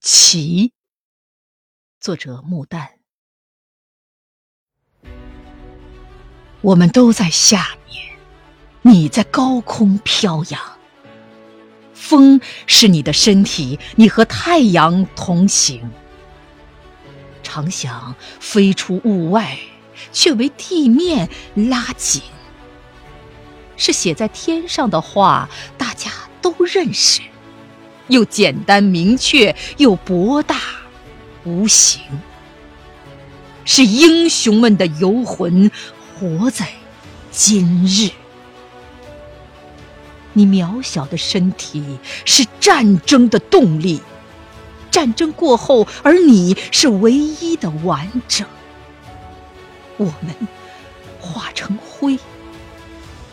起。作者：木旦。我们都在下面，你在高空飘扬。风是你的身体，你和太阳同行。常想飞出雾外，却为地面拉紧。是写在天上的话，大家都认识，又简单明确，又博大无形。是英雄们的游魂，活在今日。你渺小的身体是战争的动力，战争过后，而你是唯一的完整。我们化成灰。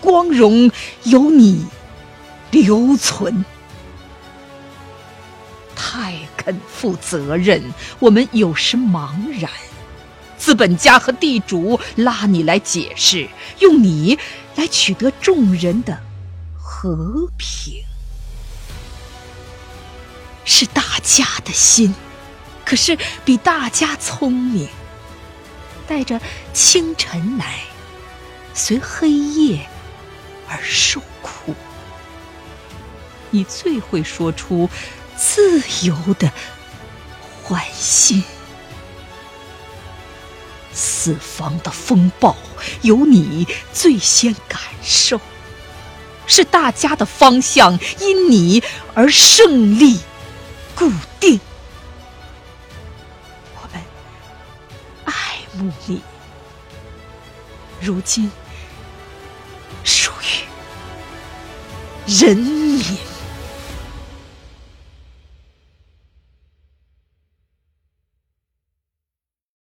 光荣由你留存，太肯负责任，我们有时茫然。资本家和地主拉你来解释，用你来取得众人的和平，是大家的心，可是比大家聪明，带着清晨来，随黑夜。而受苦，你最会说出自由的欢欣。四方的风暴有你最先感受，是大家的方向因你而胜利固定。我们爱慕你，如今。属于人民。